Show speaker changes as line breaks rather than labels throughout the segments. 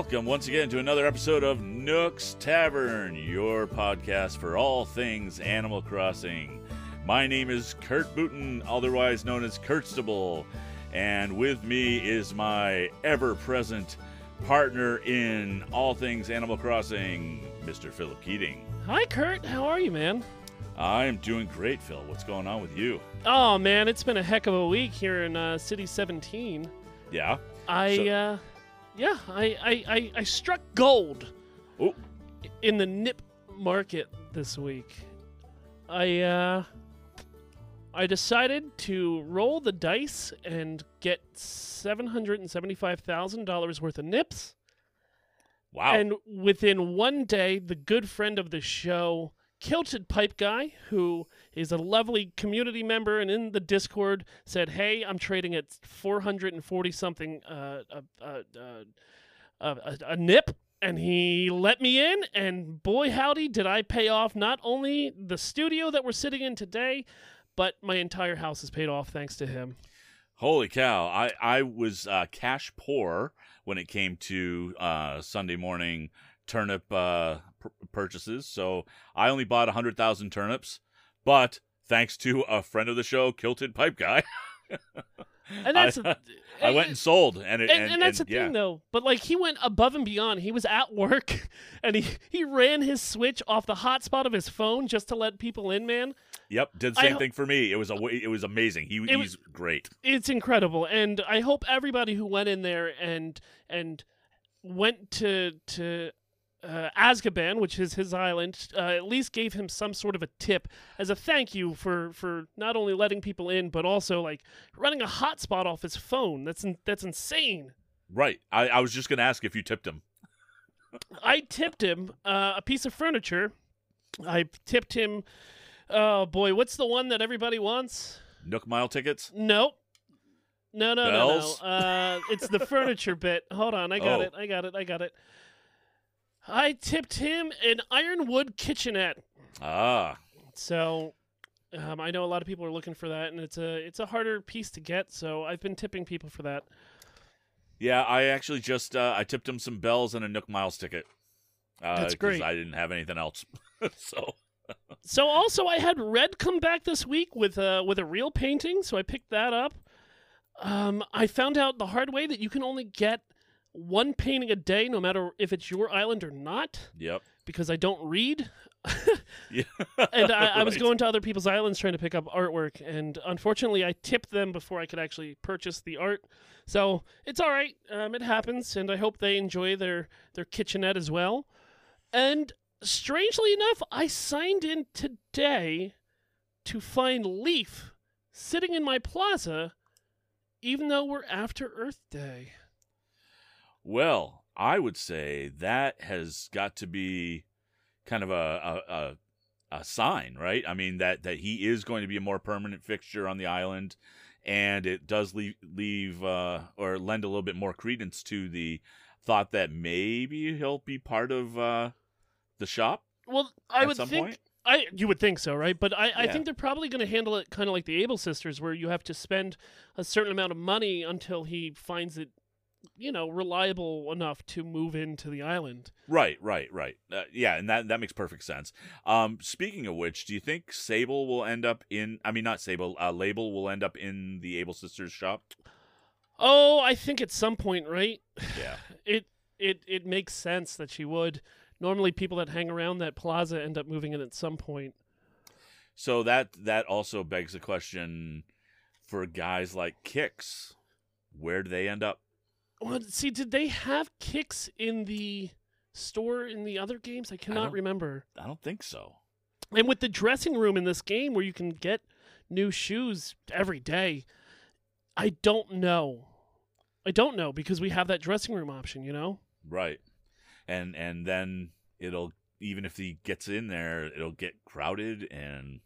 Welcome once again to another episode of Nook's Tavern, your podcast for all things Animal Crossing. My name is Kurt Booten, otherwise known as Kurtstable, and with me is my ever present partner in all things Animal Crossing, Mr. Philip Keating.
Hi, Kurt. How are you, man?
I'm doing great, Phil. What's going on with you?
Oh, man, it's been a heck of a week here in uh, City 17.
Yeah?
I,
So-
uh, yeah, I, I, I, I struck gold
Oh,
in the nip market this week. I, uh, I decided to roll the dice and get $775,000 worth of nips.
wow.
And within one day, the good friend of the show, Kilted Pipe Guy, who is a lovely community member and in the Discord, said, "Hey, I'm trading at 440 something uh, uh, uh, uh, uh, a, nip." And he let me in, and boy, howdy, did I pay off not only the studio that we're sitting in today, but my entire house is paid off thanks to him.
Holy cow! I I was uh, cash poor when it came to uh, Sunday morning turnip uh, pur- purchases, so I only bought hundred thousand turnips. But thanks to a friend of the show, Kilted Pipe Guy,
And that's
I, I went and sold, and it,
and,
and,
and that's
and,
the
yeah.
thing though but like he went above and beyond he was at work and he he ran his switch off the hotspot of his phone just to let people in man
Yep, did
I
same thing for me. It was a it was amazing. He
It
he's great.
it's incredible and i hope everybody who went in there and and went to to uh, Azkaban, which is his island, uh, at least gave him some sort of a tip as a thank you for, for not only letting people in, but also like running a hotspot off his phone. That's in, that's insane.
Right. I, I was just gonna ask if you tipped him.
I tipped him uh, a piece of furniture. I tipped him. Oh boy, what's the one that everybody wants?
Nook Mile tickets.
Nope. No, no,
Bells?
no, no. Uh, it's the furniture bit. Hold on, I got
Oh.
it. I got it. I got it. I tipped him an ironwood kitchenette.
Ah,
So, um, I know a lot of people are looking for that, and it's a it's a harder piece to get. So I've been tipping people for that.
yeah. I actually just uh, I tipped him some bells and a Nook Miles ticket. Uh,
That's great.
I didn't have anything else, so
So also I had Redd come back this week with uh with a real painting, so I picked that up. Um, I found out the hard way that you can only get one painting a day, no matter if it's your island or not,
yep.
because I don't read.
Yeah.
and I, I was
Right.
going to other people's islands trying to pick up artwork, and unfortunately, I tipped them before I could actually purchase the art. So it's all right. Um, it happens, and I hope they enjoy their their kitchenette as well. And strangely enough, I signed in today to find Leif sitting in my plaza, even though we're after Earth Day.
Well, I would say that has got to be kind of a a, a a sign, right? I mean that that he is going to be a more permanent fixture on the island, and it does leave leave uh, or lend a little bit more credence to the thought that maybe he'll be part of uh, the shop
Well, I would think
point.
I you would think so, right? But I, I think they're probably going to handle it kind of like the Able Sisters, where you have to spend a certain amount of money until he finds it, you know, reliable enough to move into the island.
Right, right, right. Uh, yeah, and that that makes perfect sense. Um, speaking of which, do you think Sable will end up in? I mean, not Sable. Uh, Label will end up in the Able Sisters shop.
Oh, I think at some point, right?
Yeah.
It it it makes sense that she would. Normally, people that hang around that plaza end up moving in at some point.
So that that also begs the question for guys like Kicks, where do they end up?
Well, see, did they have kicks in the store in the other games? I cannot
don't-
remember.
I don't think so.
And with the dressing room in this game where you can get new shoes every day, I don't know. I don't know because we have that dressing room option, you know?
Right. And and then it'll even if he gets in there, it'll get crowded and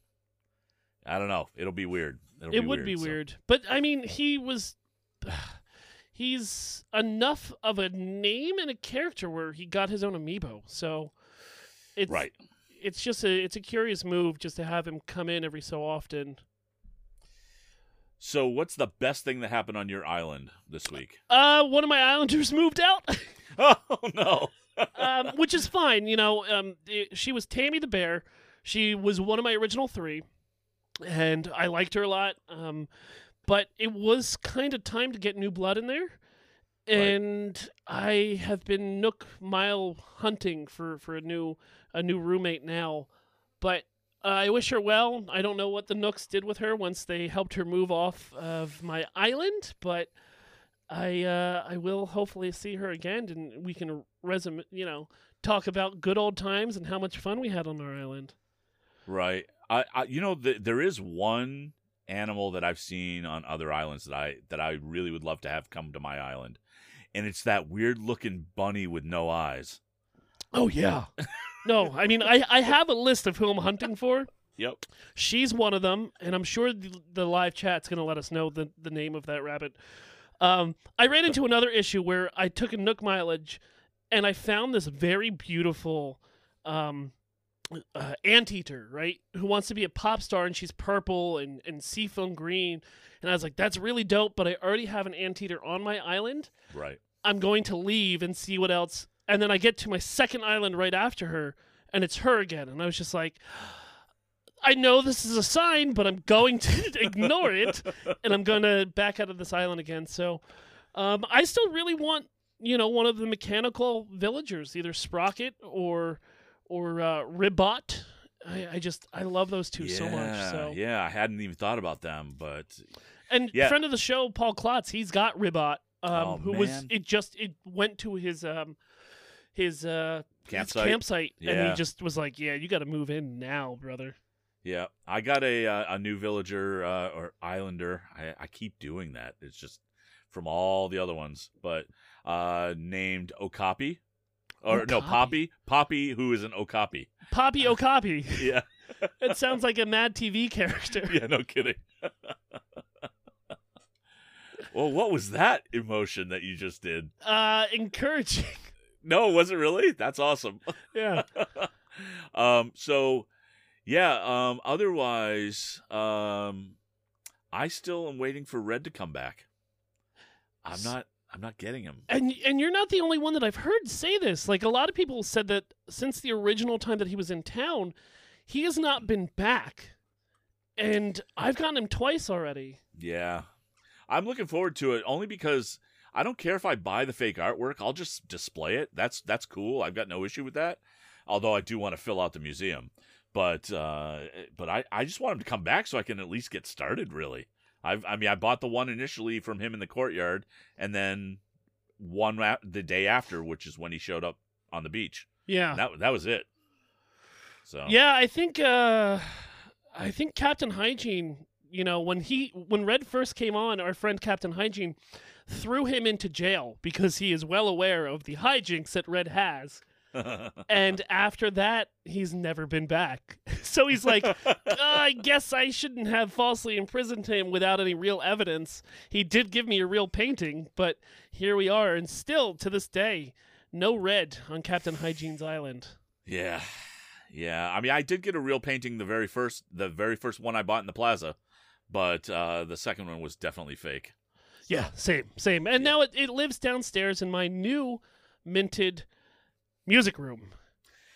I don't know. It'll be weird. It'll
it
be
would
weird,
be
so-
weird. But I mean, he was he's enough of a name and a character where he got his own amiibo. So it's
Right.
it's just a it's a curious move just to have him come in every so often.
So what's the best thing that happened on your island this week?
Uh one of my islanders moved out.
Oh no.
um, which is fine. You know, um, it- she was Tammy the bear. She was one of my original three, and I liked her a lot. Um, but it was kind of time to get new blood in there, and I have been Nook Mile hunting for for a new a new roommate now. But uh, I wish her well. I don't know what the Nooks did with her once they helped her move off of my island, but. I uh, I will hopefully see her again, and we can resume, you know, talk about good old times and how much fun we had on our island.
Right. I, I you know th- there is one animal that I've seen on other islands that I that I really would love to have come to my island. And it's that weird looking bunny with no eyes.
Oh yeah. no, I mean I I have a list of who I'm hunting for.
Yep.
She's one of them, and I'm sure the, the live chat's gonna let us know the the name of that rabbit. Um, I ran into another issue where I took a Nook mileage, and I found this very beautiful um, uh, anteater, right? Who wants to be a pop star, and she's purple and and seafoam green, and I was like, that's really dope. But I already have an anteater on my island.
Right.
I'm going to leave and see what else. And then I get to my second island right after her, and it's her again. And I was just like, I know this is a sign, but I'm going to ignore it, and I'm going to back out of this island again. So um, I still really want, you know, one of the mechanical villagers, either Sprocket or or uh, Ribbot. I, I just I love those two so much.
Yeah,
So
Yeah, I hadn't even thought about them, but
and
Yeah.
friend of the show, Paul Klotz, he's got Ribbot, um,
Oh,
who was it just it went to his um his uh his
campsite.
campsite and he just was like, yeah, you got to move in now, brother.
Yeah, I got a uh, a new villager uh, or islander. I, I keep doing that. It's just from all the other ones, but uh, named Okapi, or no Poppy. Poppy, who is an Okapi.
Poppy Okapi.
Yeah,
it sounds like a Mad TV character.
yeah, no kidding. well, what was that emotion that you just did?
Uh, encouraging.
No, was it really? That's awesome.
yeah.
um so yeah um otherwise um i still am waiting for red to come back i'm not i'm not getting him.
And and you're not the only one that I've heard say this. Like a lot of people said that since the original time that he was in town, he has not been back. And I've gotten him twice already.
yeah. I'm looking forward to it only because i don't care if i buy the fake artwork. I'll just display it. That's that's cool. I've got no issue with that. Although i do want to fill out the museum. But uh but i i just want him to come back so i can at least get started really I've, I mean, I bought the one initially from him in the courtyard, and then one ra- the day after, which is when he showed up on the beach.
Yeah.
That that was it. So
Yeah, I think uh I think Captain Hygiene, you know, when he when Redd first came on, our friend Captain Hygiene threw him into jail because he is well aware of the hijinks that Redd has. And after that, he's never been back. So he's like, "Uh, I guess I shouldn't have falsely imprisoned him without any real evidence. He did give me a real painting, but here we are, and still to this day, no red on Captain Hygiene's island.
yeah, yeah. I mean, I did get a real painting the very first the very first one I bought in the plaza, but uh, the second one was definitely fake.
Yeah, same, same. And now it, it lives downstairs in my new minted music room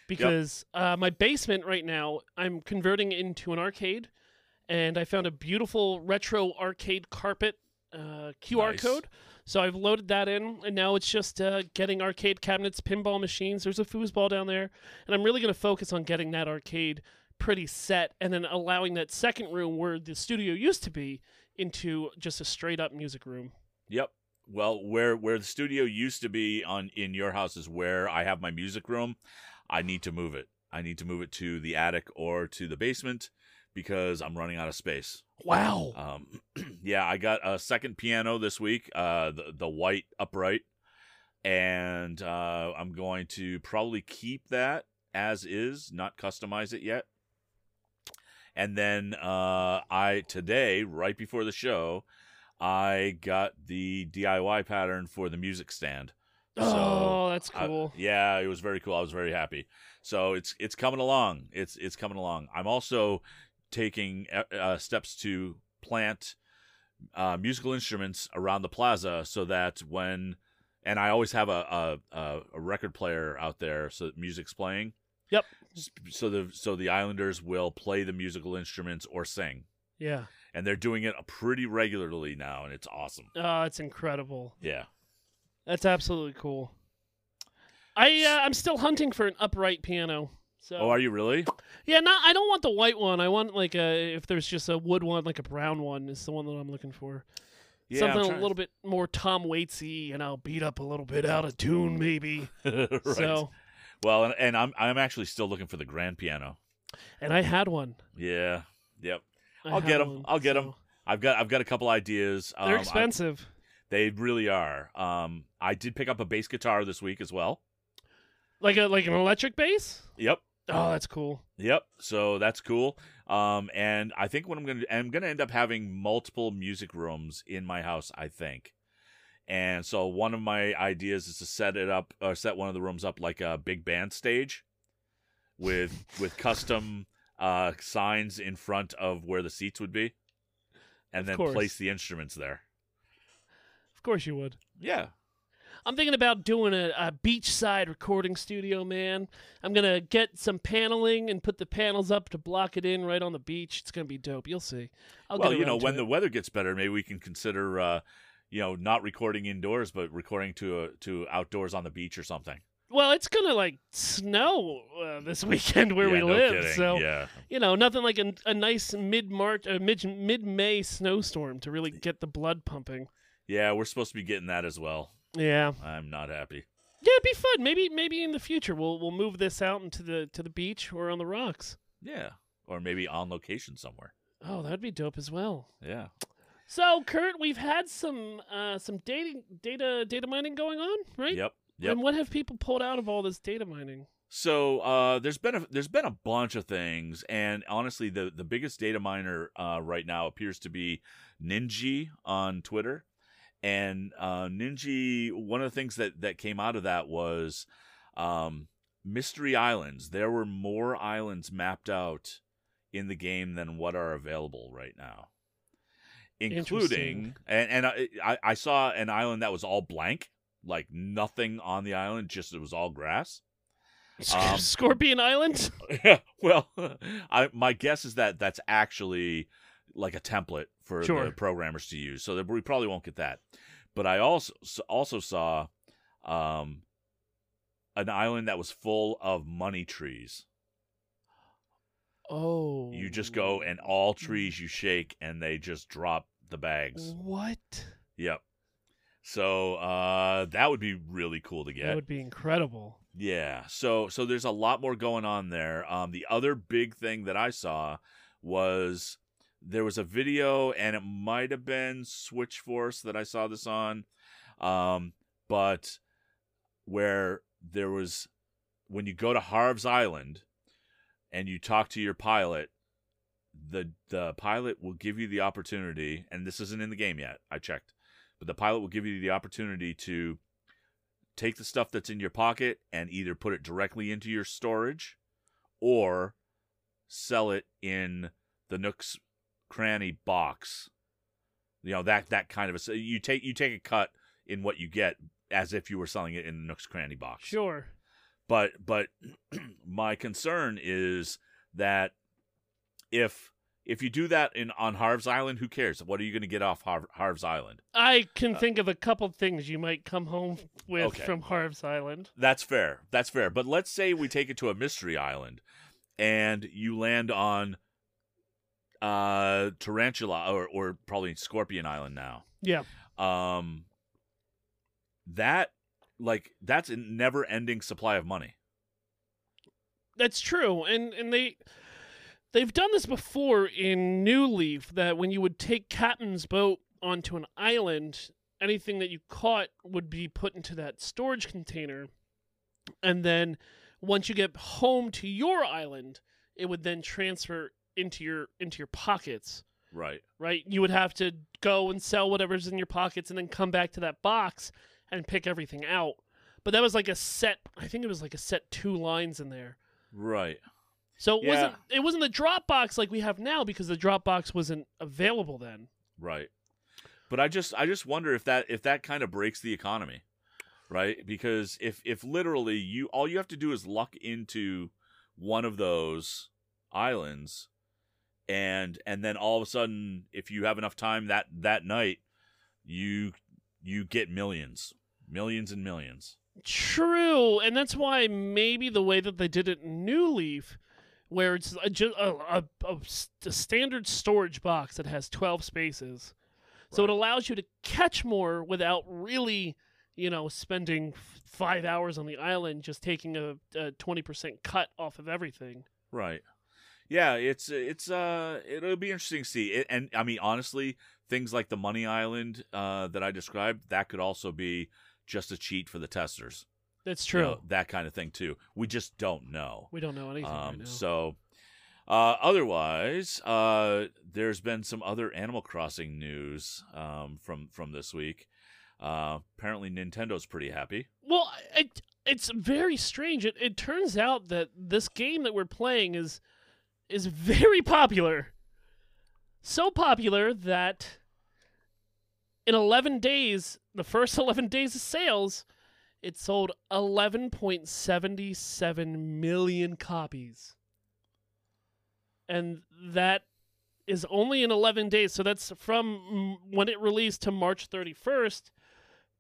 because uh, my basement right now I'm converting into an arcade, and I found a beautiful retro arcade carpet uh, QR
Nice.
code. So I've loaded that in, and now it's just uh, getting arcade cabinets, pinball machines. There's a foosball down there, and I'm really going to focus on getting that arcade pretty set, and then allowing that second room where the studio used to be into just a straight up music room.
Yep. Well, where where the studio used to be on in your house is where I have my music room. I need to move it. I need to move it to the attic or to the basement because I'm running out of space.
Wow.
Um, yeah, I got a second piano this week, uh, the the white upright, and uh, I'm going to probably keep that as is, not customize it yet. And then uh, I today, right before the show, I got the DIY pattern for the music stand.
oh, that's
I-
cool.
yeah, it was very cool. I was very happy. So it's it's coming along. It's it's coming along. I'm also taking uh, uh, steps to plant uh, musical instruments around the plaza so that when and I always have a a, a, a record player out there so that music's playing.
Yep.
So the so the Islanders will play the musical instruments or sing,
Yeah.
And they're doing it pretty regularly now, and it's awesome.
Oh, it's incredible.
Yeah.
That's absolutely cool. I uh, I'm still hunting for an upright piano. So
Oh, are you really?
yeah, not I don't want the white one. I want like a if there's just a wood one, like a brown one is the one that I'm looking for.
Yeah,
Something a little bit more Tom Waitsy, and I'll beat up a little bit out of tune, maybe.
right.
So,
Well, and, and I'm I'm actually still looking for the grand piano.
and I had one.
Yeah. Yep.
I
I'll get them.
one,
I'll get 'em.
so-
I've got I've got a couple ideas.
They're
Um, I-
expensive.
they really are. Um, I did pick up a bass guitar this week as well.
Like a like an electric bass.
Yep.
Oh, that's cool.
Yep. So that's cool. Um, and I think what I'm gonna I'm gonna end up having multiple music rooms in my house. I think. And so one of my ideas is to set it up or set one of the rooms up like a big band stage, with with custom uh signs in front of where the seats would be, and
Of
then
course.
place the instruments there.
Of course you would.
Yeah.
I'm thinking about doing a, a beachside recording studio, man. I'm gonna get some paneling and put the panels up to block it in right on the beach. It's gonna be dope. You'll see. I'll
well, you know, when
it.
the weather gets better, maybe we can consider, uh, you know, not recording indoors, but recording to a, to outdoors on the beach or something.
Well, it's gonna like snow uh, this weekend where
Yeah,
we
no
live,
kidding.
so
yeah,
you know, nothing like a, a nice mid March, uh, mid mid May snowstorm to really get the blood pumping.
yeah, we're supposed to be getting that as well.
Yeah,
I'm not happy.
yeah, it'd be fun. Maybe maybe in the future we'll we'll move this out into the to the beach or on the rocks.
Yeah, or maybe on location somewhere.
Oh, that'd be dope as well.
Yeah.
So, Kurt, we've had some uh, some dating data data mining going on, right?
Yep. Yep.
And what have people pulled out of all this data mining?
So uh, there's been a there's been a bunch of things, and honestly, the the biggest data miner uh, right now appears to be Ninji on Twitter. And uh, Ninji, one of the things that that came out of that was um, mystery islands. There were more islands mapped out in the game than what are available right now, including and and I I saw an island that was all blank, like nothing on the island, just it was all grass. Um,
Scorpion Island. Yeah.
Well, I my guess is that that's actually like a template for
Sure.
the programmers to use, so that we probably won't get that. But I also also saw um, an island that was full of money trees.
Oh,
You just go and all trees you shake, and they just drop the bags.
What?
Yep. So uh, that would be really cool to get.
That would be incredible.
Yeah. So so there's a lot more going on there. Um the other big thing that I saw was there was a video and it might have been Switch Force that I saw this on. Um but where there was when you go to Harv's Island and you talk to your pilot the the pilot will give you the opportunity and this isn't in the game yet. I checked. But the pilot will give you the opportunity to take the stuff that's in your pocket and either put it directly into your storage or sell it in the Nook's cranny box. You know that that kind of a you take you take a cut in what you get as if you were selling it in the Nook's cranny box.
Sure.
But but my concern is that if if you do that in on Harv's Island, who cares? What are you going to get off Harv, Harv's Island?
I can think of a couple things you might come home with
Uh, Okay.
from Harv's Island.
That's fair. That's fair. But let's say we take it to a mystery island and you land on uh Tarantula or or probably Scorpion Island now.
Yeah.
Um that like that's a never ending supply of money.
That's true, and and they they've done this before in New Leaf. That when you would take Captain's boat onto an island, anything that you caught would be put into that storage container, and then once you get home to your island, it would then transfer into your into your pockets.
Right.
Right? You would have to go and sell whatever's in your pockets, and then come back to that box and pick everything out. But that was like a set. I think it was like a set two lines in there.
Right.
So it
Yeah.
wasn't it wasn't the Dropbox like we have now because the Dropbox wasn't available then.
Right. But I just I just wonder if that if that kind of breaks the economy. right? Because if if literally you all you have to do is luck into one of those islands and and then all of a sudden if you have enough time that that night you you get millions millions and millions
True, and that's why maybe the way that they did it in New Leaf, where it's a, a, a, a standard storage box that has 12 spaces. So it allows you to catch more without really, you know, spending f- five hours on the island just taking a, a 20% cut off of everything.
right yeah it's it's uh it'll be interesting to see it, and i mean honestly things like the money island uh that i described that could also be just a cheat for the testers
That's
you
true.
know, that kind of thing too we just don't know
we don't know anything
Um,
now.
so, uh, otherwise, uh, there's been some other Animal Crossing news um, from from this week. Uh, apparently, Nintendo's pretty happy.
Well, it, it's very strange. It, it turns out that this game that we're playing is is very popular. So popular that in 11 days, the first 11 days of sales, it sold 11.77 million copies. And that is only in 11 days. So that's from when it released to March 31st,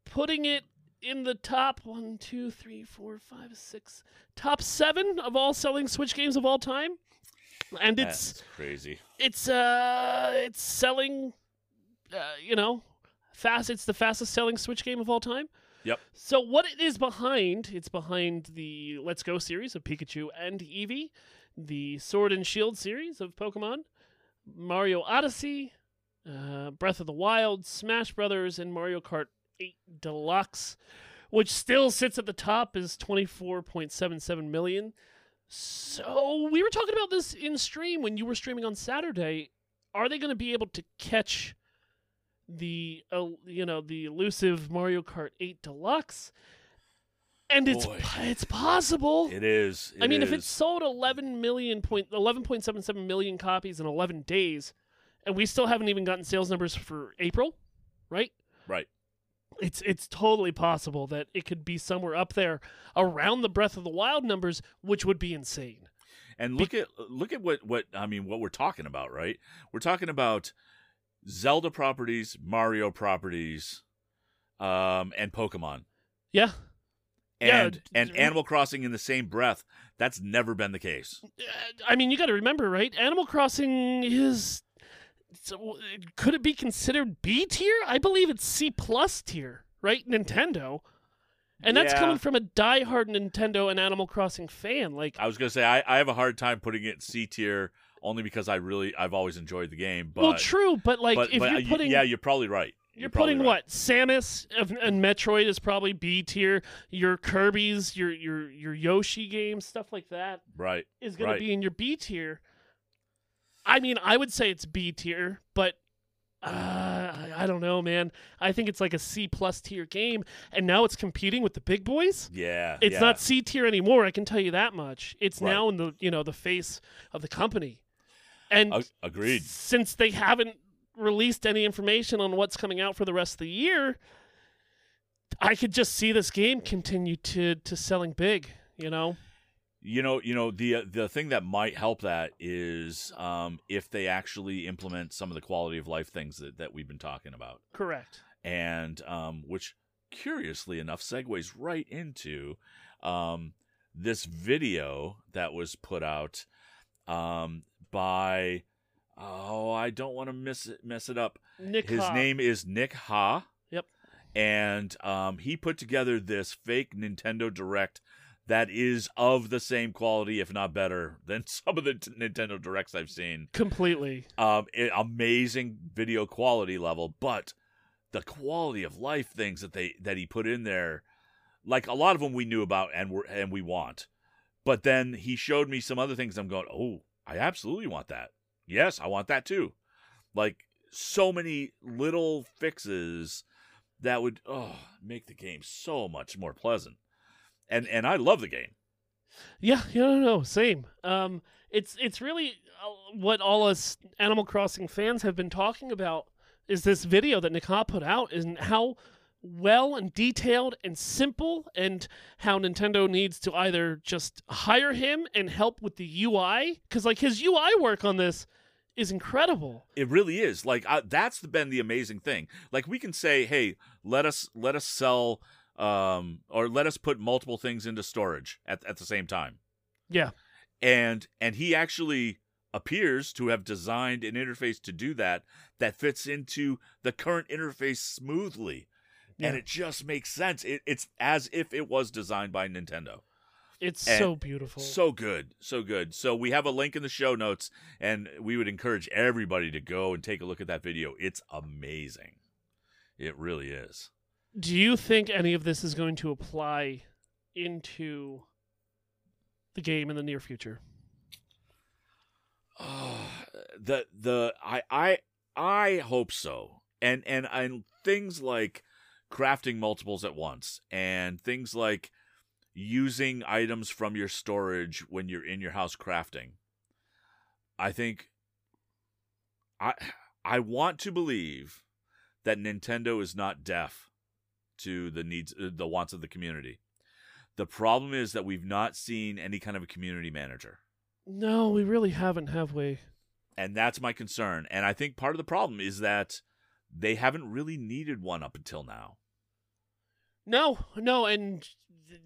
putting it in the top one, two, three, four, five, six, top seven of all selling Switch games of all time. And it's
That's crazy.
it's uh it's selling, uh, you know, fast. It's the fastest selling Switch game of all time.
Yep.
So what it is behind? It's behind the Let's Go series of Pikachu and Eevee, the Sword and Shield series of Pokemon, Mario Odyssey, uh, Breath of the Wild, Smash Brothers, and Mario Kart 8 Deluxe, which still sits at the top is 24.77 million. So we were talking about this in stream when you were streaming on Saturday. Are they going to be able to catch the uh, you know the elusive Mario Kart 8 Deluxe? And it's
Boy.
it's possible.
It is.
I mean, if it sold 11 million point 11.77 million copies in 11 days, and we still haven't even gotten sales numbers for April, right?
right,
It's it's totally possible that it could be somewhere up there around the Breath of the Wild numbers, which would be insane.
and look at look at what what I mean. What we're talking about, right? We're talking about Zelda properties, Mario properties, um, and Pokemon,
Yeah. Yeah,
and
d-
and Animal Crossing in the same breath. That's never been the case.
Uh, I mean, you got to remember, right? Animal Crossing is. So, could it be considered B tier? I believe it's C plus tier, right? Nintendo, and that's
Yeah.
coming from a diehard Nintendo and Animal Crossing fan. Like,
I was gonna say I, I have a hard time putting it C tier only because I really I've always enjoyed the game. But
well, true, but like
but,
if
but,
you're
uh,
putting,
yeah, you're probably right.
you're,
probably
putting
right.
what Samus and Metroid is probably B tier. Your Kirby's, your your your Yoshi games, stuff like that
Right.
is going
Right.
to be in your B tier. I mean, I would say it's B tier, but uh, I- I don't know, man. I think it's like a C plus tier game, and now it's competing with the big boys.
Yeah.
It's
yeah.
not C tier anymore. I can tell you that much. It's
Right.
now in the you know the face of the company, and
Ag- agreed.
since they haven't released any information on what's coming out for the rest of the year, I could just see this game continue to to selling big. You know,
You know, you know the the thing that might help that is um, if they actually implement some of the quality of life things that, that we've been talking about,
correct.
and um, which curiously enough segues right into um, this video that was put out um, by oh I don't want to miss it mess it up.
Nick,
His
Ha.
name is Nick Ha.
Yep.
And um, he put together this fake Nintendo Direct that is of the same quality, if not better, than some of the t- Nintendo Directs I've seen.
completely.
Um, it, amazing video quality level, but the quality of life things that they that he put in there, like a lot of them we knew about and we and we want, but then he showed me some other things. I'm going, oh, I absolutely want that. Yes, I want that too. Like so many little fixes that would oh make the game so much more pleasant. And and I love the game.
Yeah, yeah, no, no, same. Um, it's it's really uh, what all us Animal Crossing fans have been talking about is this video that Nick put out, and how well and detailed and simple, and how Nintendo needs to either just hire him and help with the UI, because like his UI work on this is incredible.
It really is. Like uh, that's been the amazing thing. Like we can say, "Hey, let us let us sell um or let us put multiple things into storage at at the same time."
Yeah.
And and he actually appears to have designed an interface to do that that fits into the current interface smoothly. And it just makes sense. It, it's as if it was designed by Nintendo.
It's
And
so beautiful.
So good, so good. So we have a link in the show notes, and we would encourage everybody to go and take a look at that video. It's amazing. It really is.
Do you think any of this is going to apply into the game in the near future?
the the I I I hope so. And and and things like crafting multiples at once, and things like using items from your storage when you're in your house crafting. I think I I want to believe that Nintendo is not deaf to the needs uh, the wants of the community. The problem is that we've not seen any kind of a community manager.
No, we really haven't, have we?
And that's my concern. And I think part of the problem is that they haven't really needed one up until now.
No, no, and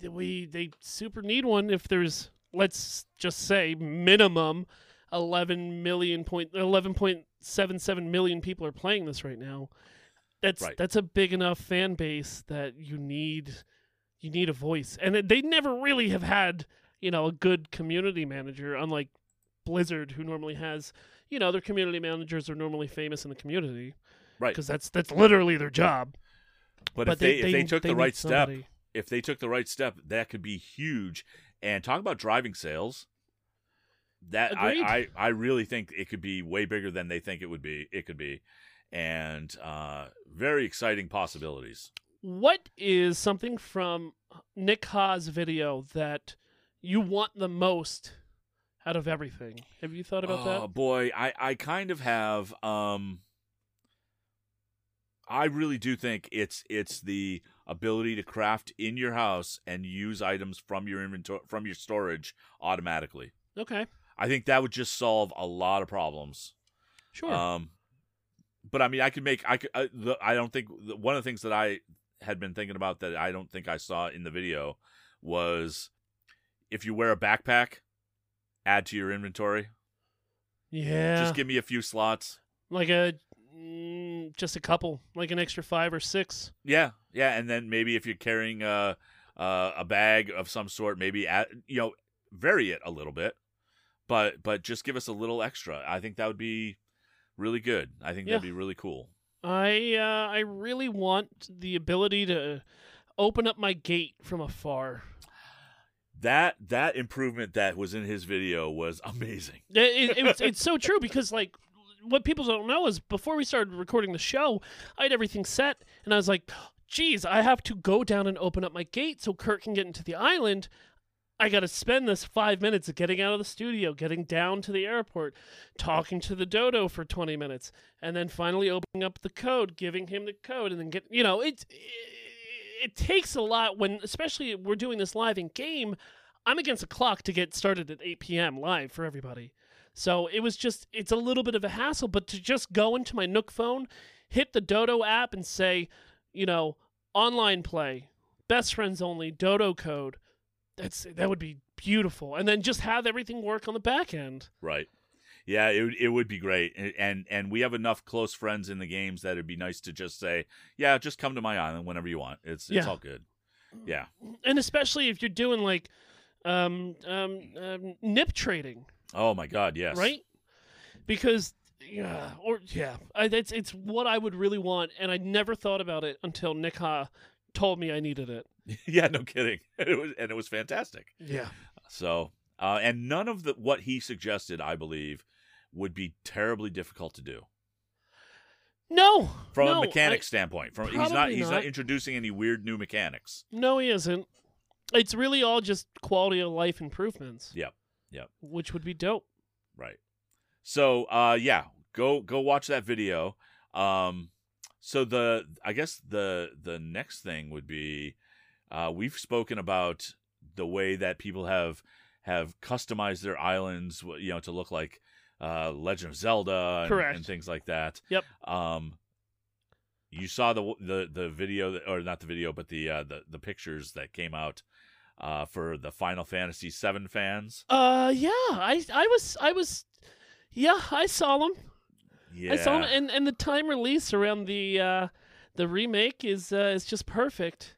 we they super need one if there's let's just say minimum 11 million point 11.77 million people are playing this right now. That's
Right.
that's a big enough fan base that you need you need a voice. And they never really have had, you know, a good community manager unlike Blizzard who normally has, you know, their community managers are normally famous in the community
Right.
because that's that's literally their job.
But, if they, if they took the right step,
somebody.
if they took the right step, that could be huge. And talk about driving sales. That I,
Agreed.
I, I really think it could be way bigger than they think it would be. It could be, and uh, very exciting possibilities.
What is something from Nick Ha's video that you want the most out of everything? Have you thought about that?
oh boy, I I kind of have. Um, I really do think it's it's the ability to craft in your house and use items from your inventory from your storage automatically.
Okay,
I think that would just solve a lot of problems.
sure.
Um, but I mean, I could make I could. I, the, I don't think the, one of the things that I had been thinking about that I don't think I saw in the video was if you wear a backpack, add to your inventory.
yeah,
Just give me a few slots.
like a mm, just a couple, like an extra five or six.
Yeah, yeah, and then maybe if you're carrying a a, a bag of some sort, maybe add, you know vary it a little bit, but but just give us a little extra. I think that would be really good. I think that'd be really cool.
I uh, I really want the ability to open up my gate from afar.
That that improvement that was in his video was amazing.
It, it, it's, it's so true because like what people don't know is before we started recording the show, I had everything set and I was like, geez, I have to go down and open up my gate so Kurt can get into the island. I got to spend this five minutes of getting out of the studio, getting down to the airport, talking to the dodo for 20 minutes, and then finally opening up the code, giving him the code, and then get, you know, it, it takes a lot when, especially we're doing this live in game. I'm against the clock to get started at 8 p.m. live for everybody. So it was just, it's a little bit of a hassle, but to just go into my Nook phone, hit the Dodo app and say, you know, online play, best friends only, Dodo code, that's that would be beautiful. And then just have everything work on the back end.
Right. Yeah, it would- it would be great, and and, and we have enough close friends in the games that it'd be nice to just say, yeah, just come to my island whenever you want. It's it's
Yeah.
all good. Yeah,
And especially if you're doing like um, um, um, nip trading,
Oh my God, yes.
right? Because yeah, or yeah, I, it's it's what I would really want, and I never thought about it until Nick Ha told me I needed it.
yeah, no kidding. It was and it was fantastic.
Yeah,
So, uh, and none of the what he suggested, I believe, would be terribly difficult to do
no,
from
no,
a mechanic
I-
standpoint. From he's not he's not.
not.
introducing any weird new mechanics.
no, he isn't. It's really all just quality of life improvements.
Yep, yep.
which would be dope.
Right. So, uh, yeah, go go watch that video. Um, So the I guess the the next thing would be uh, we've spoken about the way that people have have customized their islands, you know, to look like uh, Legend of Zelda and,
Correct.
and things like that.
Yep.
Um, you saw the the the video that, or not the video, but the uh, the the pictures that came out uh, for the Final Fantasy VII fans.
Uh, yeah, I I was I was, yeah, I saw them.
Yeah.
I saw them, and and the time release around the uh the remake is uh is just perfect.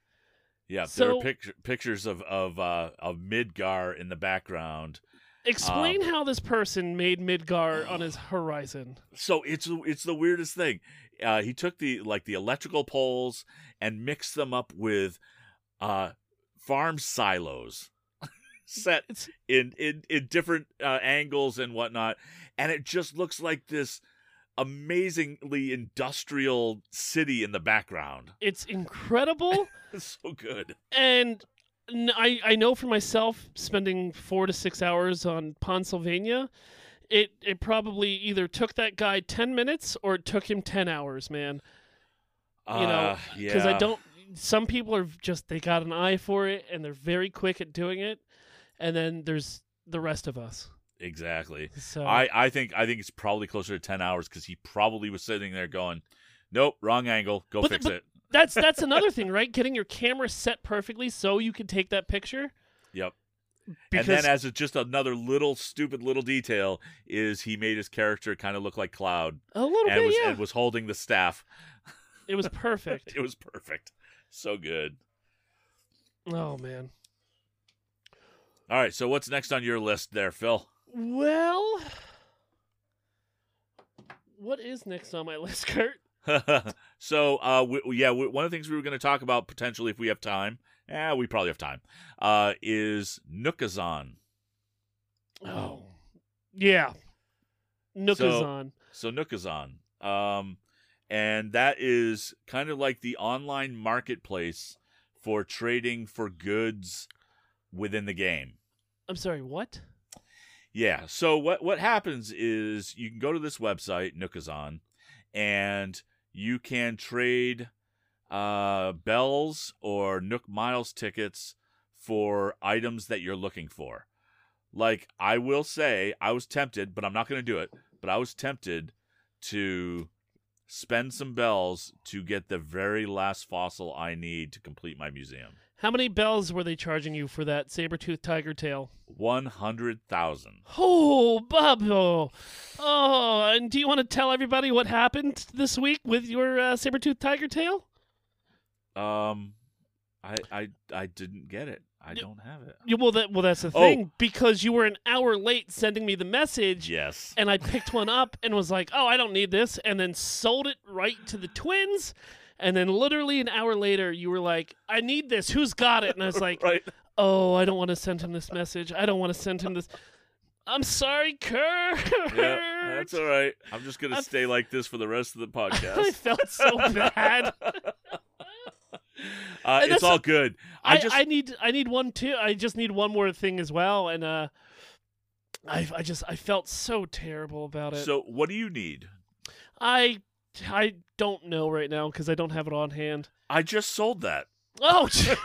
Yeah, there are pic- pictures of of uh, of Midgar in the background.
Explain
Um,
how this person made Midgar on his horizon.
So it's it's the weirdest thing. Uh, he took the like the electrical poles and mixed them up with uh, farm silos set in in in different uh, angles and whatnot, and it just looks like this amazingly industrial city in the background.
it's incredible.
It's so good.
and I I know for myself, spending four to six hours on Pennsylvania, it it probably either took that guy ten minutes or it took him ten hours, man. You know,
Uh,
Because I don't. Some people are just they got an eye for it and they're very quick at doing it, and then there's the rest of us.
exactly.
So
I, I think I think it's probably closer to ten hours because he probably was sitting there going, "Nope, wrong angle. Go
But-
fix
but-
it."
that's that's another thing, right? Getting your camera set perfectly so you can take that picture.
Yep.
Because
and then as a, just another little stupid little detail is he made his character kind of look like Cloud
a little
and
bit,
was
yeah,
and was holding the staff.
it was perfect.
It was perfect. So good.
oh man.
All right, so what's next on your list there, Phil?
Well, what is next on my list, Kurt?
so, uh, we, yeah, we, one of the things we were going to talk about potentially if we have time, yeah, we probably have time, uh, is Nookazon.
Oh, yeah, Nookazon.
So Nookazon, um, and that is kind of like the online marketplace for trading for goods within the game.
I'm sorry, what?
Yeah. So what what happens is you can go to this website Nookazon, and you can trade uh, bells or Nook Miles tickets for items that you're looking for. Like I will say, I was tempted, but I'm not going to do it. But I was tempted to spend some bells to get the very last fossil I need to complete my museum.
How many bells were they charging you for that saber-toothed tiger tail?
One hundred thousand.
Oh, Bubbo. Oh, and do you want to tell everybody what happened this week with your uh, saber-toothed tiger tail?
Um, I I I didn't get it. I don't have it.
Well, that well, that's the
Oh.
thing because you were an hour late sending me the message,
Yes.
and I picked one up and was like, "Oh, I don't need this," and then sold it right to the twins. And then, literally an hour later, you were like, "I need this. Who's got it?" And I was like,
right.
"Oh, I don't want to send him this message. I don't want to send him this." I'm sorry, Kurt.
Yeah, that's all right. I'm just gonna
I've-
stay like this for the rest of the podcast.
I
podcast.
felt so bad.
uh, it's all good. I
I,
just
I need I need one too. I just need one more thing as well, and uh, I I just I felt so terrible about it.
so. What do you need?
I I don't know right now because I don't have it on hand.
I just sold that.
Oh,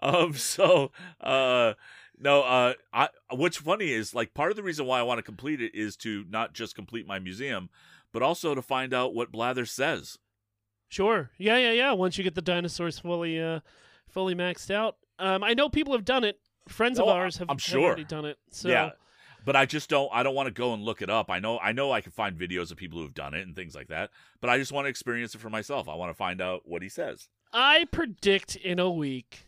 um. So. Uh. No. Uh. I. What's funny is like part of the reason why I want to complete it is to not just complete my museum, but also to find out what Blather says.
sure. Yeah, yeah, yeah. Once you get the dinosaurs fully uh fully maxed out, um, I know people have done it. Friends of
Oh,
ours have,
I'm
have
sure.
already done it. So
Yeah. But I just don't I don't want to go and look it up. I know I know I can find videos of people who've done it and things like that, but I just want to experience it for myself. I want to find out what he says.
I predict in a week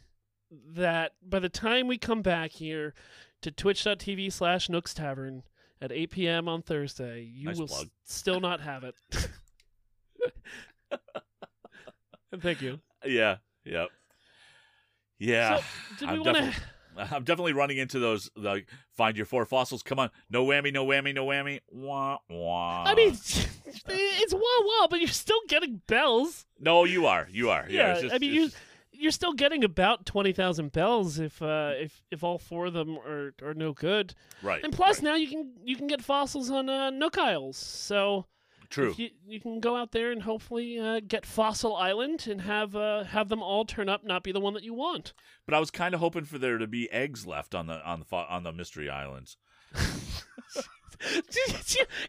that by the time we come back here to twitch.tv slash Nooks Tavern at 8 p.m. on Thursday, you
Nice
will s- still not have it. and thank you.
Yeah. Yep. Yeah.
So,
I'm
want to?
definitely- I'm definitely running into those like find your four fossils. Come on. No whammy, no whammy, no whammy. Wah wah.
I mean, it's wah wah, but you're still getting bells.
No, you are. You are. Yeah.
Yeah,
just,
I mean, you
just-
you're still getting about twenty thousand bells if uh, if if all four of them are, are no good.
Right.
And plus,
right.
now you can you can get fossils on uh, Nook Isles. So
true.
you you can go out there and hopefully uh, get Fossil Island and have uh, have them all turn up, not be the one that you want.
But I was kind of hoping for there to be eggs left on the on the on the mystery islands.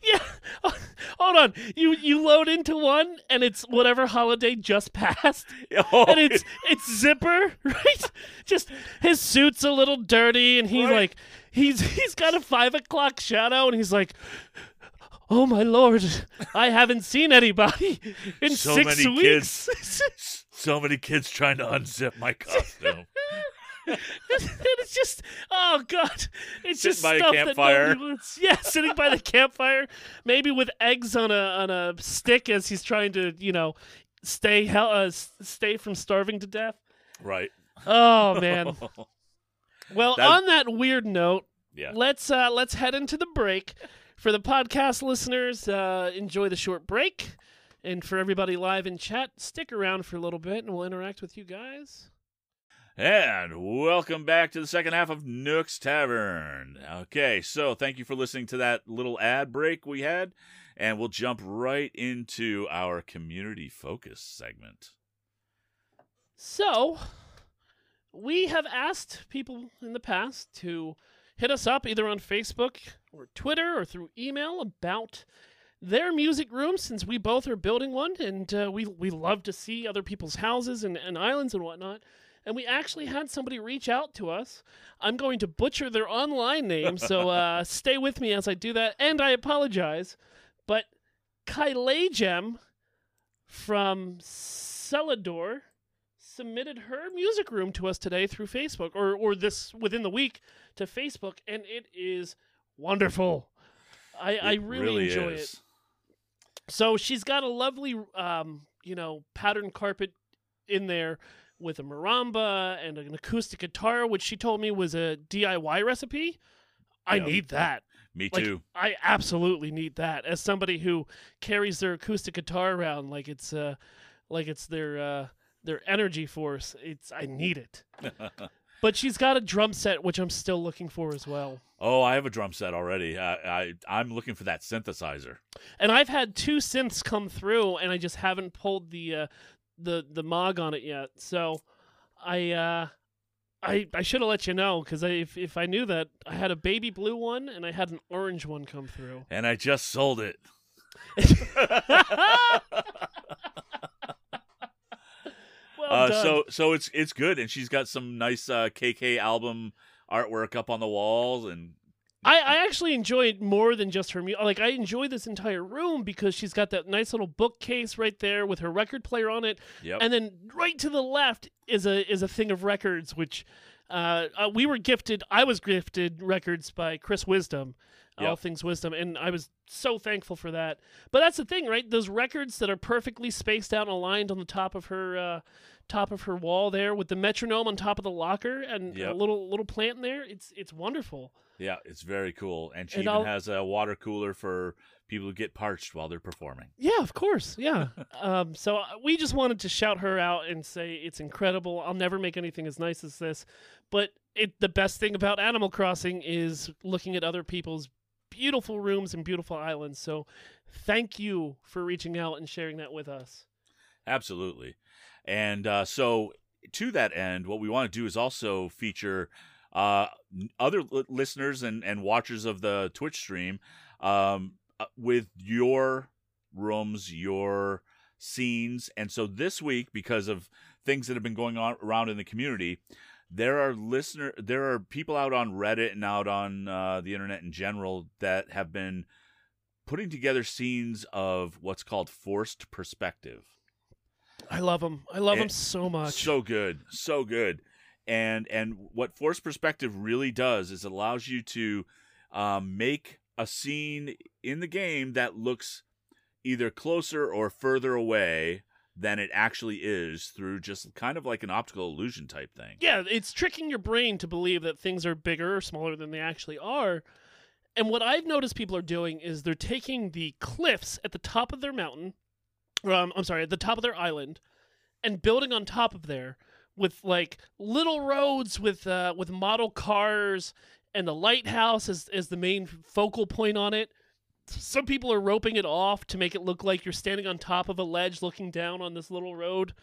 Yeah. Hold on. You you load into one and it's whatever holiday just passed.
Oh,
And it's it's Zipper, right? Just his suit's a little dirty and he's
Right.
like he's he's got a five o'clock shadow and he's like Oh my lord, I haven't seen anybody in
So
six
many
weeks.
so many kids trying to unzip my costume.
It's just oh god it's
Sitting
just
by a campfire.
that wants. yeah sitting by the campfire maybe with eggs on a on a stick as he's trying to you know stay hell uh, stay from starving to death
right.
oh man well on that weird note
yeah.
let's uh let's head into the break for the podcast listeners uh enjoy the short break and for everybody live in chat stick around for a little bit and we'll interact with you guys
And welcome back to the second half of Nook's Tavern. Okay, so thank you for listening to that little ad break we had, and we'll jump right into our community focus segment.
So, we have asked people in the past to hit us up either on Facebook or Twitter or through email about their music room since we both are building one and uh, we, we love to see other people's houses and, and islands and whatnot. And we actually had somebody reach out to us. I'm going to butcher their online name, so uh, stay with me as I do that. And I apologize. But Kylagem from Celador submitted her music room to us today through Facebook or or this within the week to Facebook and it is wonderful. I, I
It
really, enjoy
is.
it. So she's got a lovely um, you know, pattern carpet in there with a marimba and an acoustic guitar which she told me was a DIY recipe. I
Yep.
need that.
Me
Like,
too.
I absolutely need that as somebody who carries their acoustic guitar around like it's uh like it's their uh their energy force. It's I need it. But she's got a drum set which I'm still looking for as well.
oh, I have a drum set already. I, I I'm looking for that synthesizer.
And I've had two synths come through and I just haven't pulled the uh the the mog on it yet. So I uh I, I should have let you know because if, if I knew that I had a baby blue one and I had an orange one come through.
And I just sold it.
Well
Uh, so so it's it's good, and she's got some nice uh, KK album artwork up on the walls, and
I, I actually enjoy it more than just her music. Like I enjoy this entire room because she's got that nice little bookcase right there with her record player on it,
yep,
and then right to the left is a is a thing of records, which uh, uh, we were gifted. I was gifted records by Chris Wisdom, All Things Wisdom, and I was so thankful for that. But that's the thing, right? Those records that are perfectly spaced out and aligned on the top of her uh, top of her wall there, with the metronome on top of the locker and a little little plant in there. It's it's wonderful.
Yeah, it's very cool, and she
And
even
I'll-
has a water cooler for people who get parched while they're performing.
Yeah, of course. Yeah. um, so uh, we just wanted to shout her out and say it's incredible. I'll never make anything as nice as this. But it the best thing about Animal Crossing is looking at other people's beautiful rooms and beautiful islands. So thank you for reaching out and sharing that with us.
Absolutely. And uh, so, to that end, what we want to do is also feature uh, other li- listeners and, and watchers of the Twitch stream um, uh, with your rooms, your scenes. And so, this week, because of things that have been going on around in the community, there are listener, there are people out on Reddit and out on uh, the internet in general that have been putting together scenes of what's called forced perspective.
I love them. I love them so much.
So good, so good. And and what forced perspective really does is it allows you to um, make a scene in the game that looks either closer or further away than it actually is through just kind of like an optical illusion type thing.
Yeah, it's tricking your brain to believe that things are bigger or smaller than they actually are. And what I've noticed people are doing is they're taking the cliffs at the top of their mountain, or um, I'm sorry, at the top of their island, and building on top of there with like little roads with uh, with model cars and the lighthouse is, is the main focal point on it. Some people are roping it off to make it look like you're standing on top of a ledge looking down on this little road.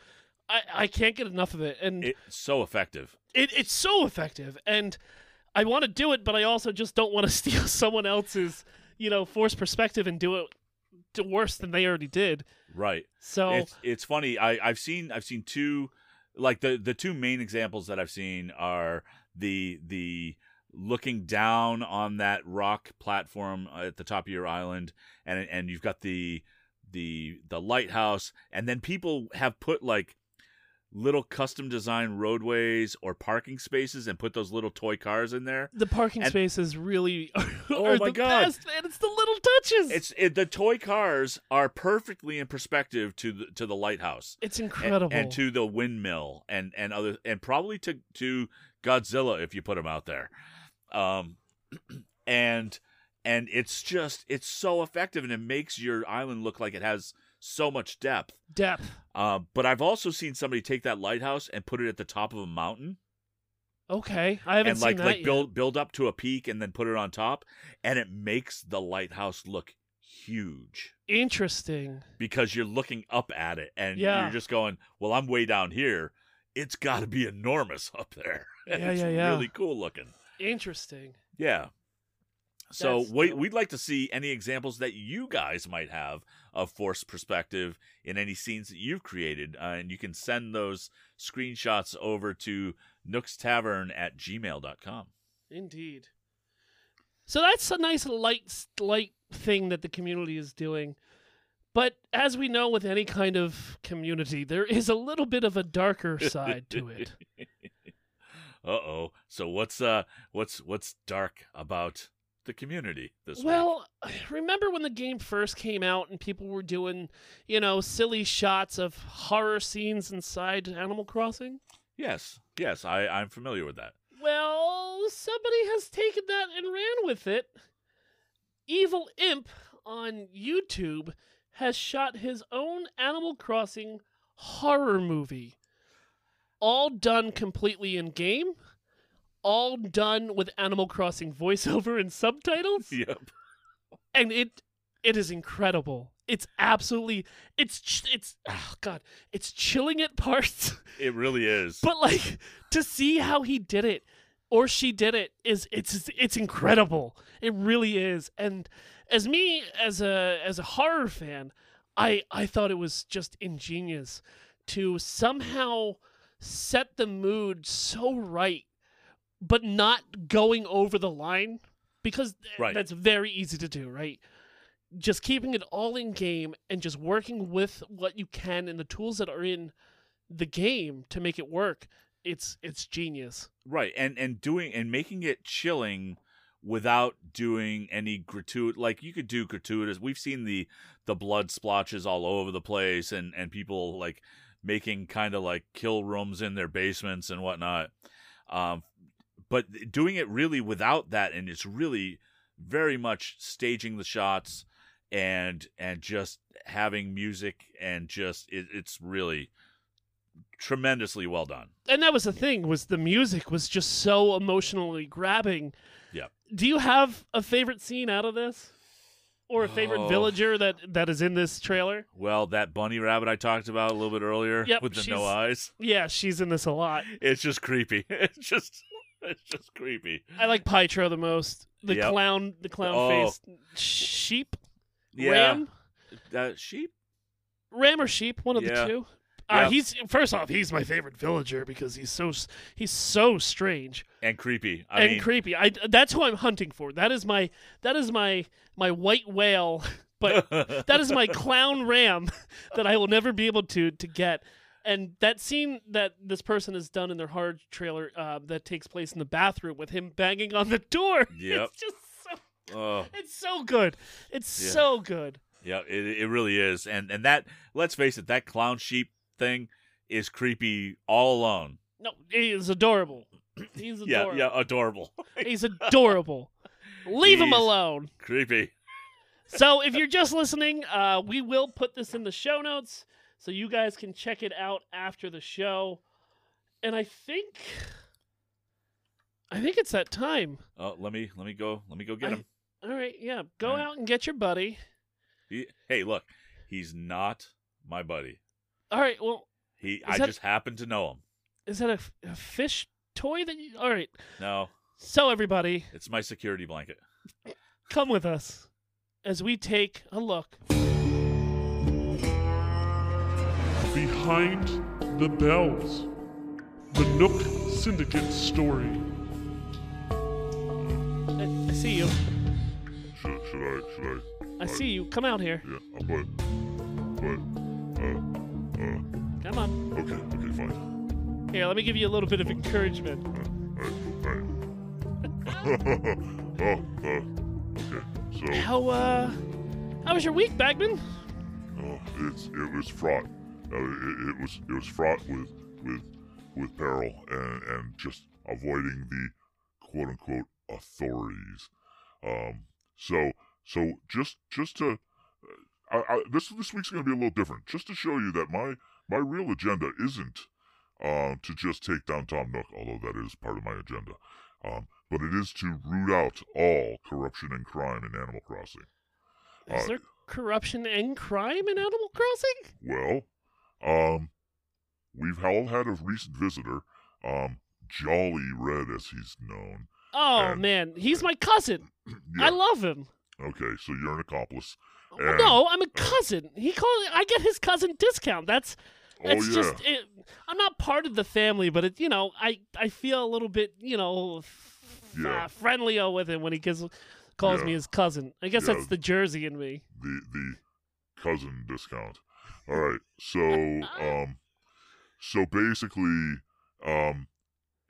I, I can't get enough of it. And
It's so effective.
it, it's so effective and i want to do it but i also just don't want to steal someone else's you know forced perspective and do it worse than they already did
Right.
so
It's it's funny. I I've seen I've seen two like the the two main examples that I've seen are the the looking down on that rock platform uh, at the top of your island and and you've got the the the lighthouse and then people have put like little custom designed roadways or parking spaces and put those little toy cars in there.
The parking
and-
spaces really are,
Oh
are
my
the
God.
best man. It's the little touches.
It's it, the toy cars are perfectly in perspective to the to the lighthouse.
It's incredible
and, to the windmill and and other and probably to to Godzilla if you put him out there, um, and and it's just it's so effective and it makes your island look like it has so much depth.
depth
Uh, but I've also seen somebody take that lighthouse and put it at the top of a mountain
okay i haven't
and
seen
like like
yet.
build build up to a peak and then put it on top, and it makes the lighthouse look huge
interesting
because you're looking up at it and
Yeah.
you're just going, well, I'm way down here. It's got to be enormous up there. And
Yeah,
it's
yeah, yeah.
really cool looking.
interesting
Yeah. So
That's
we,
dope.
we'd like to see any examples that you guys might have of forced perspective in any scenes that you've created. Uh, and you can send those screenshots over to Nook's Tavern at gmail.com.
Indeed. So that's a nice light light thing that the community is doing. But as we know with any kind of community, there is a little bit of a darker side to it.
Uh oh. So what's uh what's what's dark about the community this week?
Well, remember when the game first came out and people were doing, you know, silly shots of horror scenes inside Animal Crossing?
Yes, yes, I, I'm familiar with that.
Well, somebody has taken that and ran with it. Evil Imp on YouTube has shot his own Animal Crossing horror movie. All done completely in game, all done with Animal Crossing voiceover and subtitles,
Yep.
and it it is incredible. It's absolutely it's it's oh god, it's chilling at parts.
It really is.
But like to see how he did it or she did it is it's it's incredible. It really is. And as me as a as a horror fan, I I thought it was just ingenious to somehow set the mood so right but not going over the line because th-
Right.
that's very easy to do, right? Just keeping it all in game and just working with what you can and the tools that are in the game to make it work. It's it's genius.
right. And and doing and making it chilling without doing any gratuitous like you could do gratuitous. We've seen the the blood splotches all over the place and and people like making kind of like kill rooms in their basements and whatnot. Um but doing it really without that and it's really very much staging the shots and and just having music and just it, it's really tremendously well done.
And that was the thing was the music was just so emotionally grabbing.
Yep.
Do you have a favorite scene out of this? Or a favorite
Oh.
villager that that is in this trailer?
Well, that bunny rabbit I talked about a little bit earlier
Yep,
with the no eyes,
Yeah, she's in this a lot.
it's just creepy. It's just it's just creepy.
I like Pietro the most. The
Yep.
clown, the clown
Oh.
face sheep,
Yeah,
ram,
uh, sheep.
ram or sheep, one of
Yeah.
the two. Uh, he's first off, he's my favorite villager because he's so s- he's so strange.
and creepy. I
and
mean,
creepy. I that's who I'm hunting for. That is my that is my my white whale, but that is my clown ram that I will never be able to to get. And that scene that this person has done in their hard trailer uh, that takes place in the bathroom with him banging on the door.
Yep.
It's just so
oh,
it's so good. It's
Yeah.
so good.
yeah, it it really is. And and that let's face it, that clown sheep thing is creepy all alone.
No, he is adorable. He's adorable.
yeah, adorable.
He's adorable. Leave him alone.
creepy.
so if you're just listening, uh, we will put this in the show notes so you guys can check it out after the show. and I think, I think it's that time.
Oh, let me let me go. Let me go get
I-
him.
All right, yeah, go
right.
out and get your buddy.
He, hey, look, he's not my buddy.
All right, well,
He, I
that-
just happen to know him.
is that a fish toy that you? All right,
No,
so everybody,
it's my security blanket.
come with us as we take a look.
Behind the Bells. The Nook Syndicate story.
I, I see you.
Should, should I? Should I?
I see you. Come out here.
Yeah. uh, But, but, uh, uh.
Come on.
Okay. Okay. Fine.
Here, let me give you a little bit of encouragement.
All right. All right. oh. Uh. Okay. So.
How uh, how was your week, Bagman?
Oh, it's it was fraught. Uh, it, it was it was fraught with with with peril and and just avoiding the quote unquote authorities. Um. So so just just to. I, I, this this week's going to be a little different, just to show you that my my real agenda isn't um, to just take down Tom Nook, although that is part of my agenda. Um, but it is to root out all corruption and crime in Animal Crossing.
Is
Uh,
there corruption and crime in Animal Crossing?
Well, um, we've all had a recent visitor, um, Jolly Redd, as he's known.
Oh
And-
man, he's my cousin. I love him.
okay, so you're an accomplice.
Oh,
And-
no, I'm a cousin. He called. I get his cousin discount. That's
Oh
It's
yeah,
just it, I'm not part of the family, but it you know I I feel a little bit you know
Yeah.
uh, friendlier with him when he gives calls
Yeah.
me his cousin. I guess
Yeah.
that's the Jersey in me.
the the cousin discount. All right, so um, so basically, um,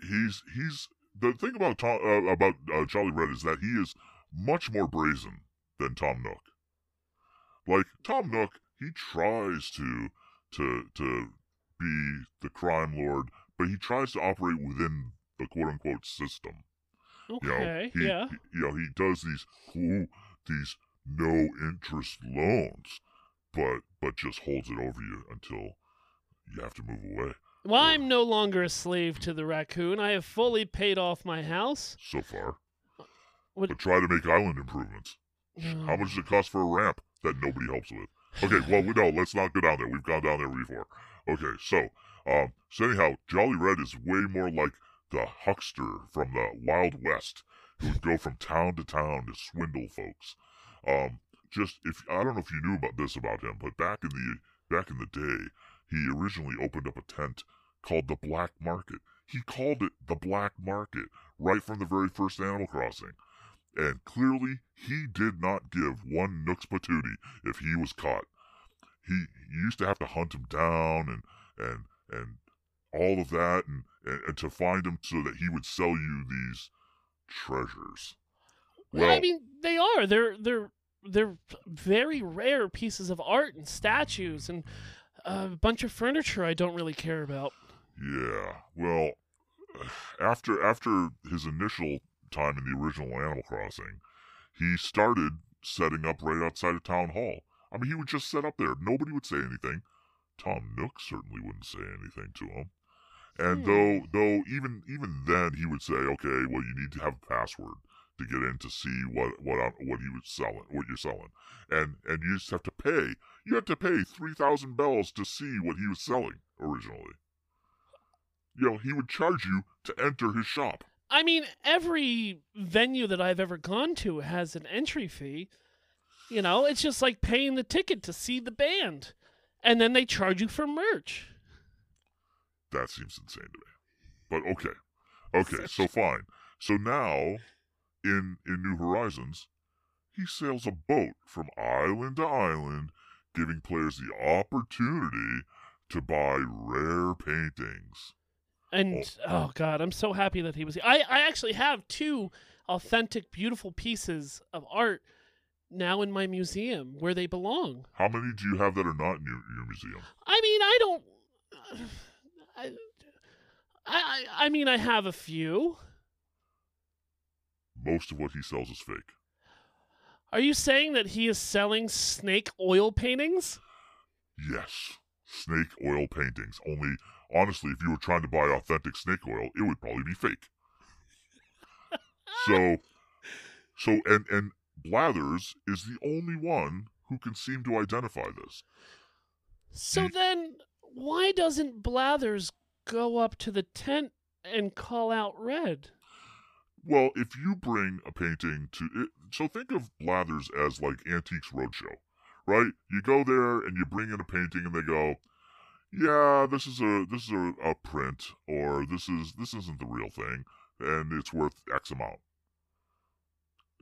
he's he's the thing about Tom uh, about uh, Jolly Redd is that he is much more brazen than Tom Nook. Like Tom Nook, he tries to to to be the crime lord, but he tries to operate within the quote unquote system. You know,
Okay,
he,
yeah.
he- you know, he does these ooh, these no interest loans, but but just holds it over you until you have to move away.
Well, I'm no longer a slave to the raccoon. I have fully paid off my house.
So far,
What-
but try to make island improvements. How much does it cost for a ramp that nobody helps with? Okay, well, we know. Let's not go down there. We've gone down there before. Okay, so um, so anyhow, Jolly Redd is way more like the huckster from the Wild West who would go from town to town to swindle folks. Um, just if I don't know if you knew about this about him, but back in the back in the day, he originally opened up a tent called the Black Market. He called it the Black Market right from the very first Animal Crossing. And clearly, he did not give one Nooks Patootie if he was caught. He, he used to have to hunt him down and and and all of that, and, and, and to find him so that he would sell you these treasures.
Well, I mean, they are. They're they're they're very rare pieces of art and statues and a bunch of furniture I don't really care about.
Yeah. Well, after after his initial time in the original Animal Crossing, he started setting up right outside of town hall. I mean, he would just set up there. Nobody would say anything. Tom Nook certainly wouldn't say anything to him. And
Hmm.
though though even even then he would say, okay, well you need to have a password to get in to see what what what he was selling, what you're selling, and and you just have to pay. You have to pay three thousand bells to see what he was selling originally. You know, he would charge you to enter his shop.
I mean, every venue that I've ever gone to has an entry fee. You know, it's just like paying the ticket to see the band. And then they charge you for merch.
That seems insane to me. But okay. Okay, so fine. So now in in New Horizons, he sails a boat from island to island, giving players the opportunity to buy rare paintings.
And oh, oh god, I'm so happy that he was here. I, I actually have two authentic, beautiful pieces of art now in my museum where they belong.
How many do you have that are not in your, your museum?
I mean, I don't. I, I, I mean, I have a few.
Most of what he sells is fake.
Are you saying that he is selling snake oil paintings?
Yes. Snake oil paintings. Only honestly, if you were trying to buy authentic snake oil, it would probably be fake. so, so and and Blathers is the only one who can seem to identify this.
So
You-
then, why doesn't Blathers go up to the tent and call out Redd?
Well, if you bring a painting to it, so think of Blathers as like Antiques Roadshow, right? You go there and you bring in a painting, and they go, "Yeah, this is a this is a, a print, or this is this isn't the real thing, and it's worth X amount."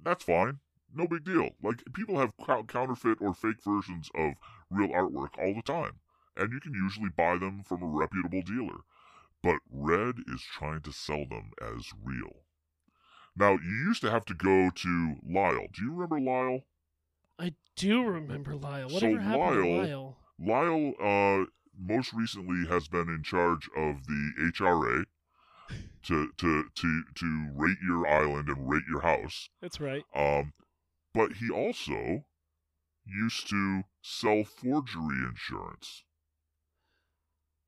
That's fine, no big deal. Like people have cou- counterfeit or fake versions of real artwork all the time, and you can usually buy them from a reputable dealer. But Redd is trying to sell them as real. Now, you used to have to go to Lyle. Do you remember Lyle?
I do remember Lyle.
So
Whatever happened to
Lyle-
Lyle?
Lyle, uh, most recently has been in charge of the HRA to to to to rate your island and rate your house.
That's right.
Um, but he also used to sell forgery insurance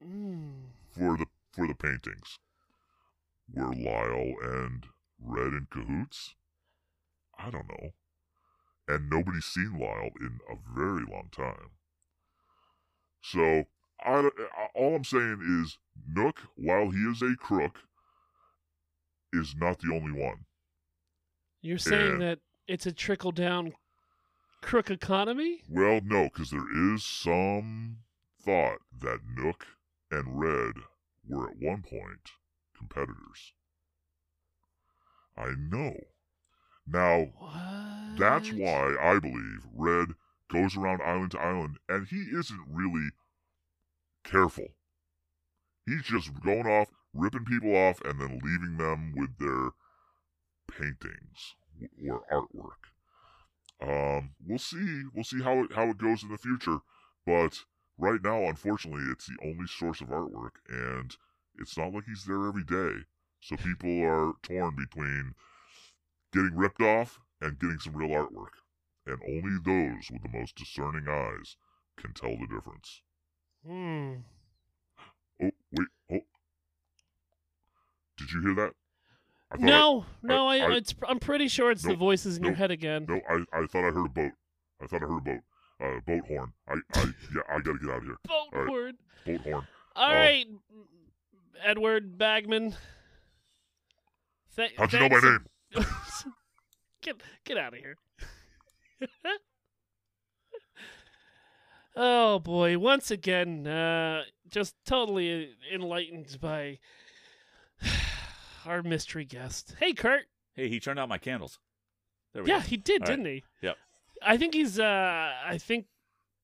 Mm.
for the for the paintings. where Lyle and Redd in cahoots? I don't know. And nobody's seen Lyle in a very long time. So, I, all I'm saying is Nook, while he is a crook, is not the only one.
You're saying
Yeah.
that it's a trickle down crook economy?
Well, no, because there is some thought that Nook and Redd were at one point competitors. I know. Now,
What?
that's why I believe Redd goes around island to island, and he isn't really careful. He's just going off, ripping people off, and then leaving them with their paintings or artwork. Um, we'll see. We'll see how it how it goes in the future. But right now, unfortunately, it's the only source of artwork, and it's not like he's there every day. So people are torn between getting ripped off and getting some real artwork. And only those with the most discerning eyes can tell the difference.
Hmm.
Oh, wait. Oh. Did you hear that? I thought
No, no, I,
I-
it's. I'm pretty sure it's the voices in your head again.
I, no, I, I thought I heard a boat. I thought I heard a boat. Uh, boat horn. I, I, yeah, I gotta get out of here.
Boat
All right.
word.
Boat horn.
All
Oh.
right, Edward Bagman. Th-
How'd you know my name?
get get out of here. oh boy! Once again, uh, just totally enlightened by our mystery guest. Hey, Kurt.
Hey, he turned out my candles. There we
Yeah,
go.
he did,
All right.
didn't he?
Yep.
I think he's. Uh, I think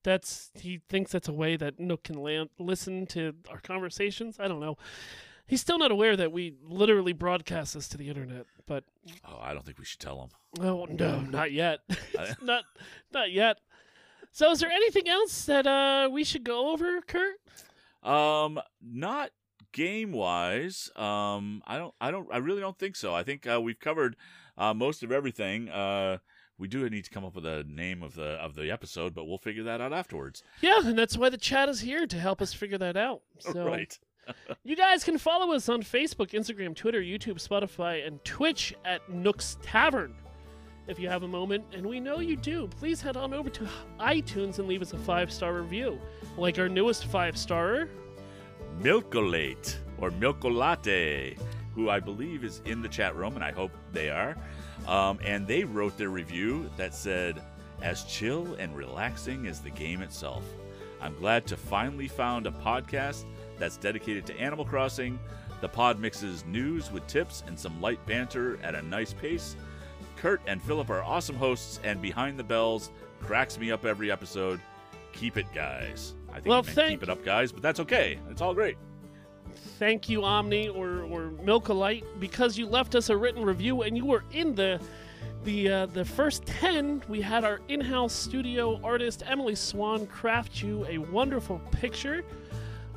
that's. He thinks that's a way that Nook can lan- listen to our conversations. I don't know. He's still not aware that we literally broadcast this to the internet. But
Oh, I don't think we should tell him.
oh no, not yet.
I-
not not yet. So, is there anything else that uh, we should go over, Kurt?
Um, not game wise. Um, I don't. I don't. I really don't think so. I think uh, we've covered uh, most of everything. Uh, we do need to come up with a name of the of the episode, but we'll figure that out afterwards.
Yeah, and that's why the chat is here to help us figure that out. So,
right.
You guys can follow us on Facebook, Instagram, Twitter, YouTube, Spotify, and Twitch at Nook's Tavern. If you have a moment, and we know you do, please head on over to iTunes and leave us a five star review. Like our newest five starer.
Milkolate or Milkolate, who I believe is in the chat room, and I hope they are. Um, and they wrote their review that said, "As chill and relaxing as the game itself, I'm glad to finally found a podcast that's dedicated to Animal Crossing. The pod mixes news with tips and some light banter at a nice pace. Kurt and Philip are awesome hosts, and Behind the Bells cracks me up every episode. Keep it, guys. I think
Well,
meant
thank-
keep it up, guys, but that's okay. It's all great.
Thank you, Omni or or Milkolite, because you left us a written review and you were in the the uh, the first ten. We had our in-house studio artist Emily Swan craft you a wonderful picture,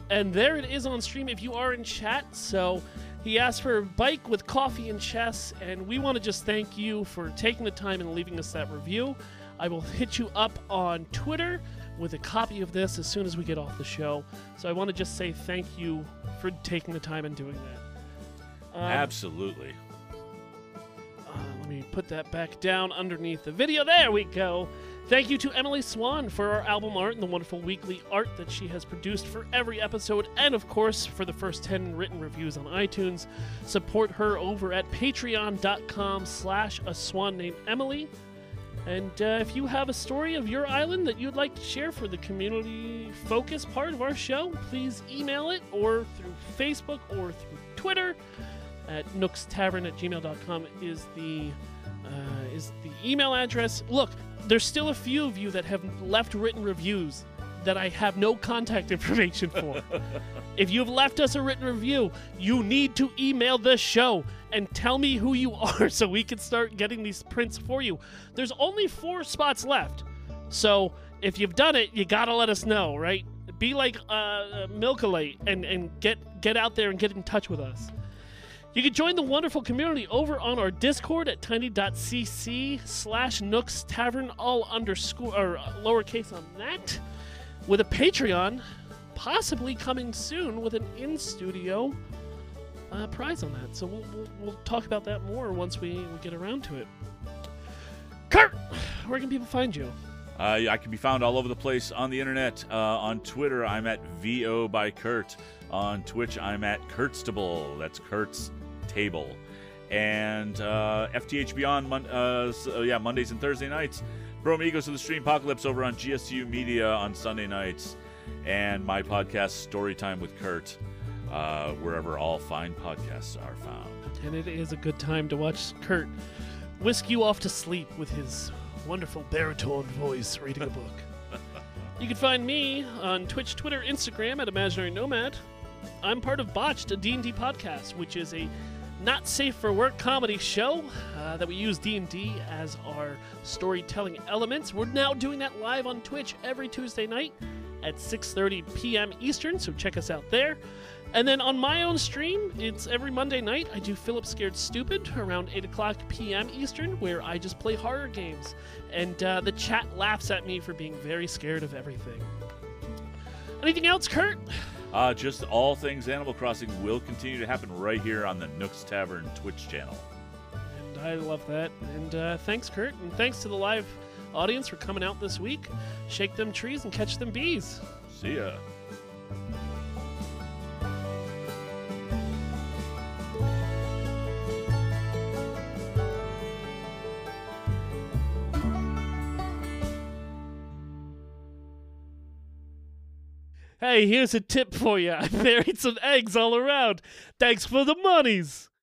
and there it is on stream if you are in chat. So he asked for a bike with coffee and chess, and we want to just thank you for taking the time and leaving us that review. I will hit you up on Twitter with a copy of this as soon as we get off the show. So I want to just say thank you for taking the time and doing that. Um,
Absolutely.
uh, let me put that back down underneath the video. There we go. Thank you to Emily Swan for our album art and the wonderful weekly art that she has produced for every episode, and of course for the first 10 written reviews on iTunes. Support her over at patreon.com slash a swan named Emily. And uh, if you have a story of your island that you'd like to share for the community focus part of our show, please email it or through Facebook or through Twitter at nookstavern at gmail.com is the uh, is the email address. Look, there's still a few of you that have left written reviews that I have no contact information for. if you've left us a written review, you need to email the show and tell me who you are so we can start getting these prints for you. There's only four spots left. So if you've done it, you gotta let us know, right? Be like uh, Milkalate and, and get get out there and get in touch with us. You can join the wonderful community over on our Discord at tiny.cc slash Nooks Tavern, all underscore or lowercase on that, with a Patreon, possibly coming soon with an in studio uh, prize on that. So we'll, we'll, we'll talk about that more once we, we get around to it. Kurt, where can people find you?
Uh, I can be found all over the place on the internet. Uh, on Twitter, I'm at VO by Kurt. On Twitch, I'm at Kurtstable. That's Kurt's Table. And uh, FTH Beyond, mon- uh, s- uh, yeah, Mondays and Thursday nights. Bro Amigos of the Stream Apocalypse over on GSU Media on Sunday nights. And my podcast, Storytime with Kurt, uh, wherever all fine podcasts are found.
And it is a good time to watch Kurt whisk you off to sleep with his wonderful baritone voice reading a book. you can find me on Twitch, Twitter, Instagram at Imaginary Nomad. I'm part of Botched, a D&D podcast, which is a not safe for work comedy show uh, that we use D&D as our storytelling elements. We're now doing that live on Twitch every Tuesday night at 6:30 p.m. Eastern, so check us out there. And then on my own stream, it's every Monday night. I do Philip Scared Stupid around 8 o'clock p.m. Eastern, where I just play horror games. And uh, the chat laughs at me for being very scared of everything. Anything else, Kurt?
Uh, just all things Animal Crossing will continue to happen right here on the Nooks Tavern Twitch channel.
And I love that. And uh, thanks, Kurt. And thanks to the live audience for coming out this week. Shake them trees and catch them bees.
See ya.
Hey, here's a tip for you. I buried some eggs all around. Thanks for the monies.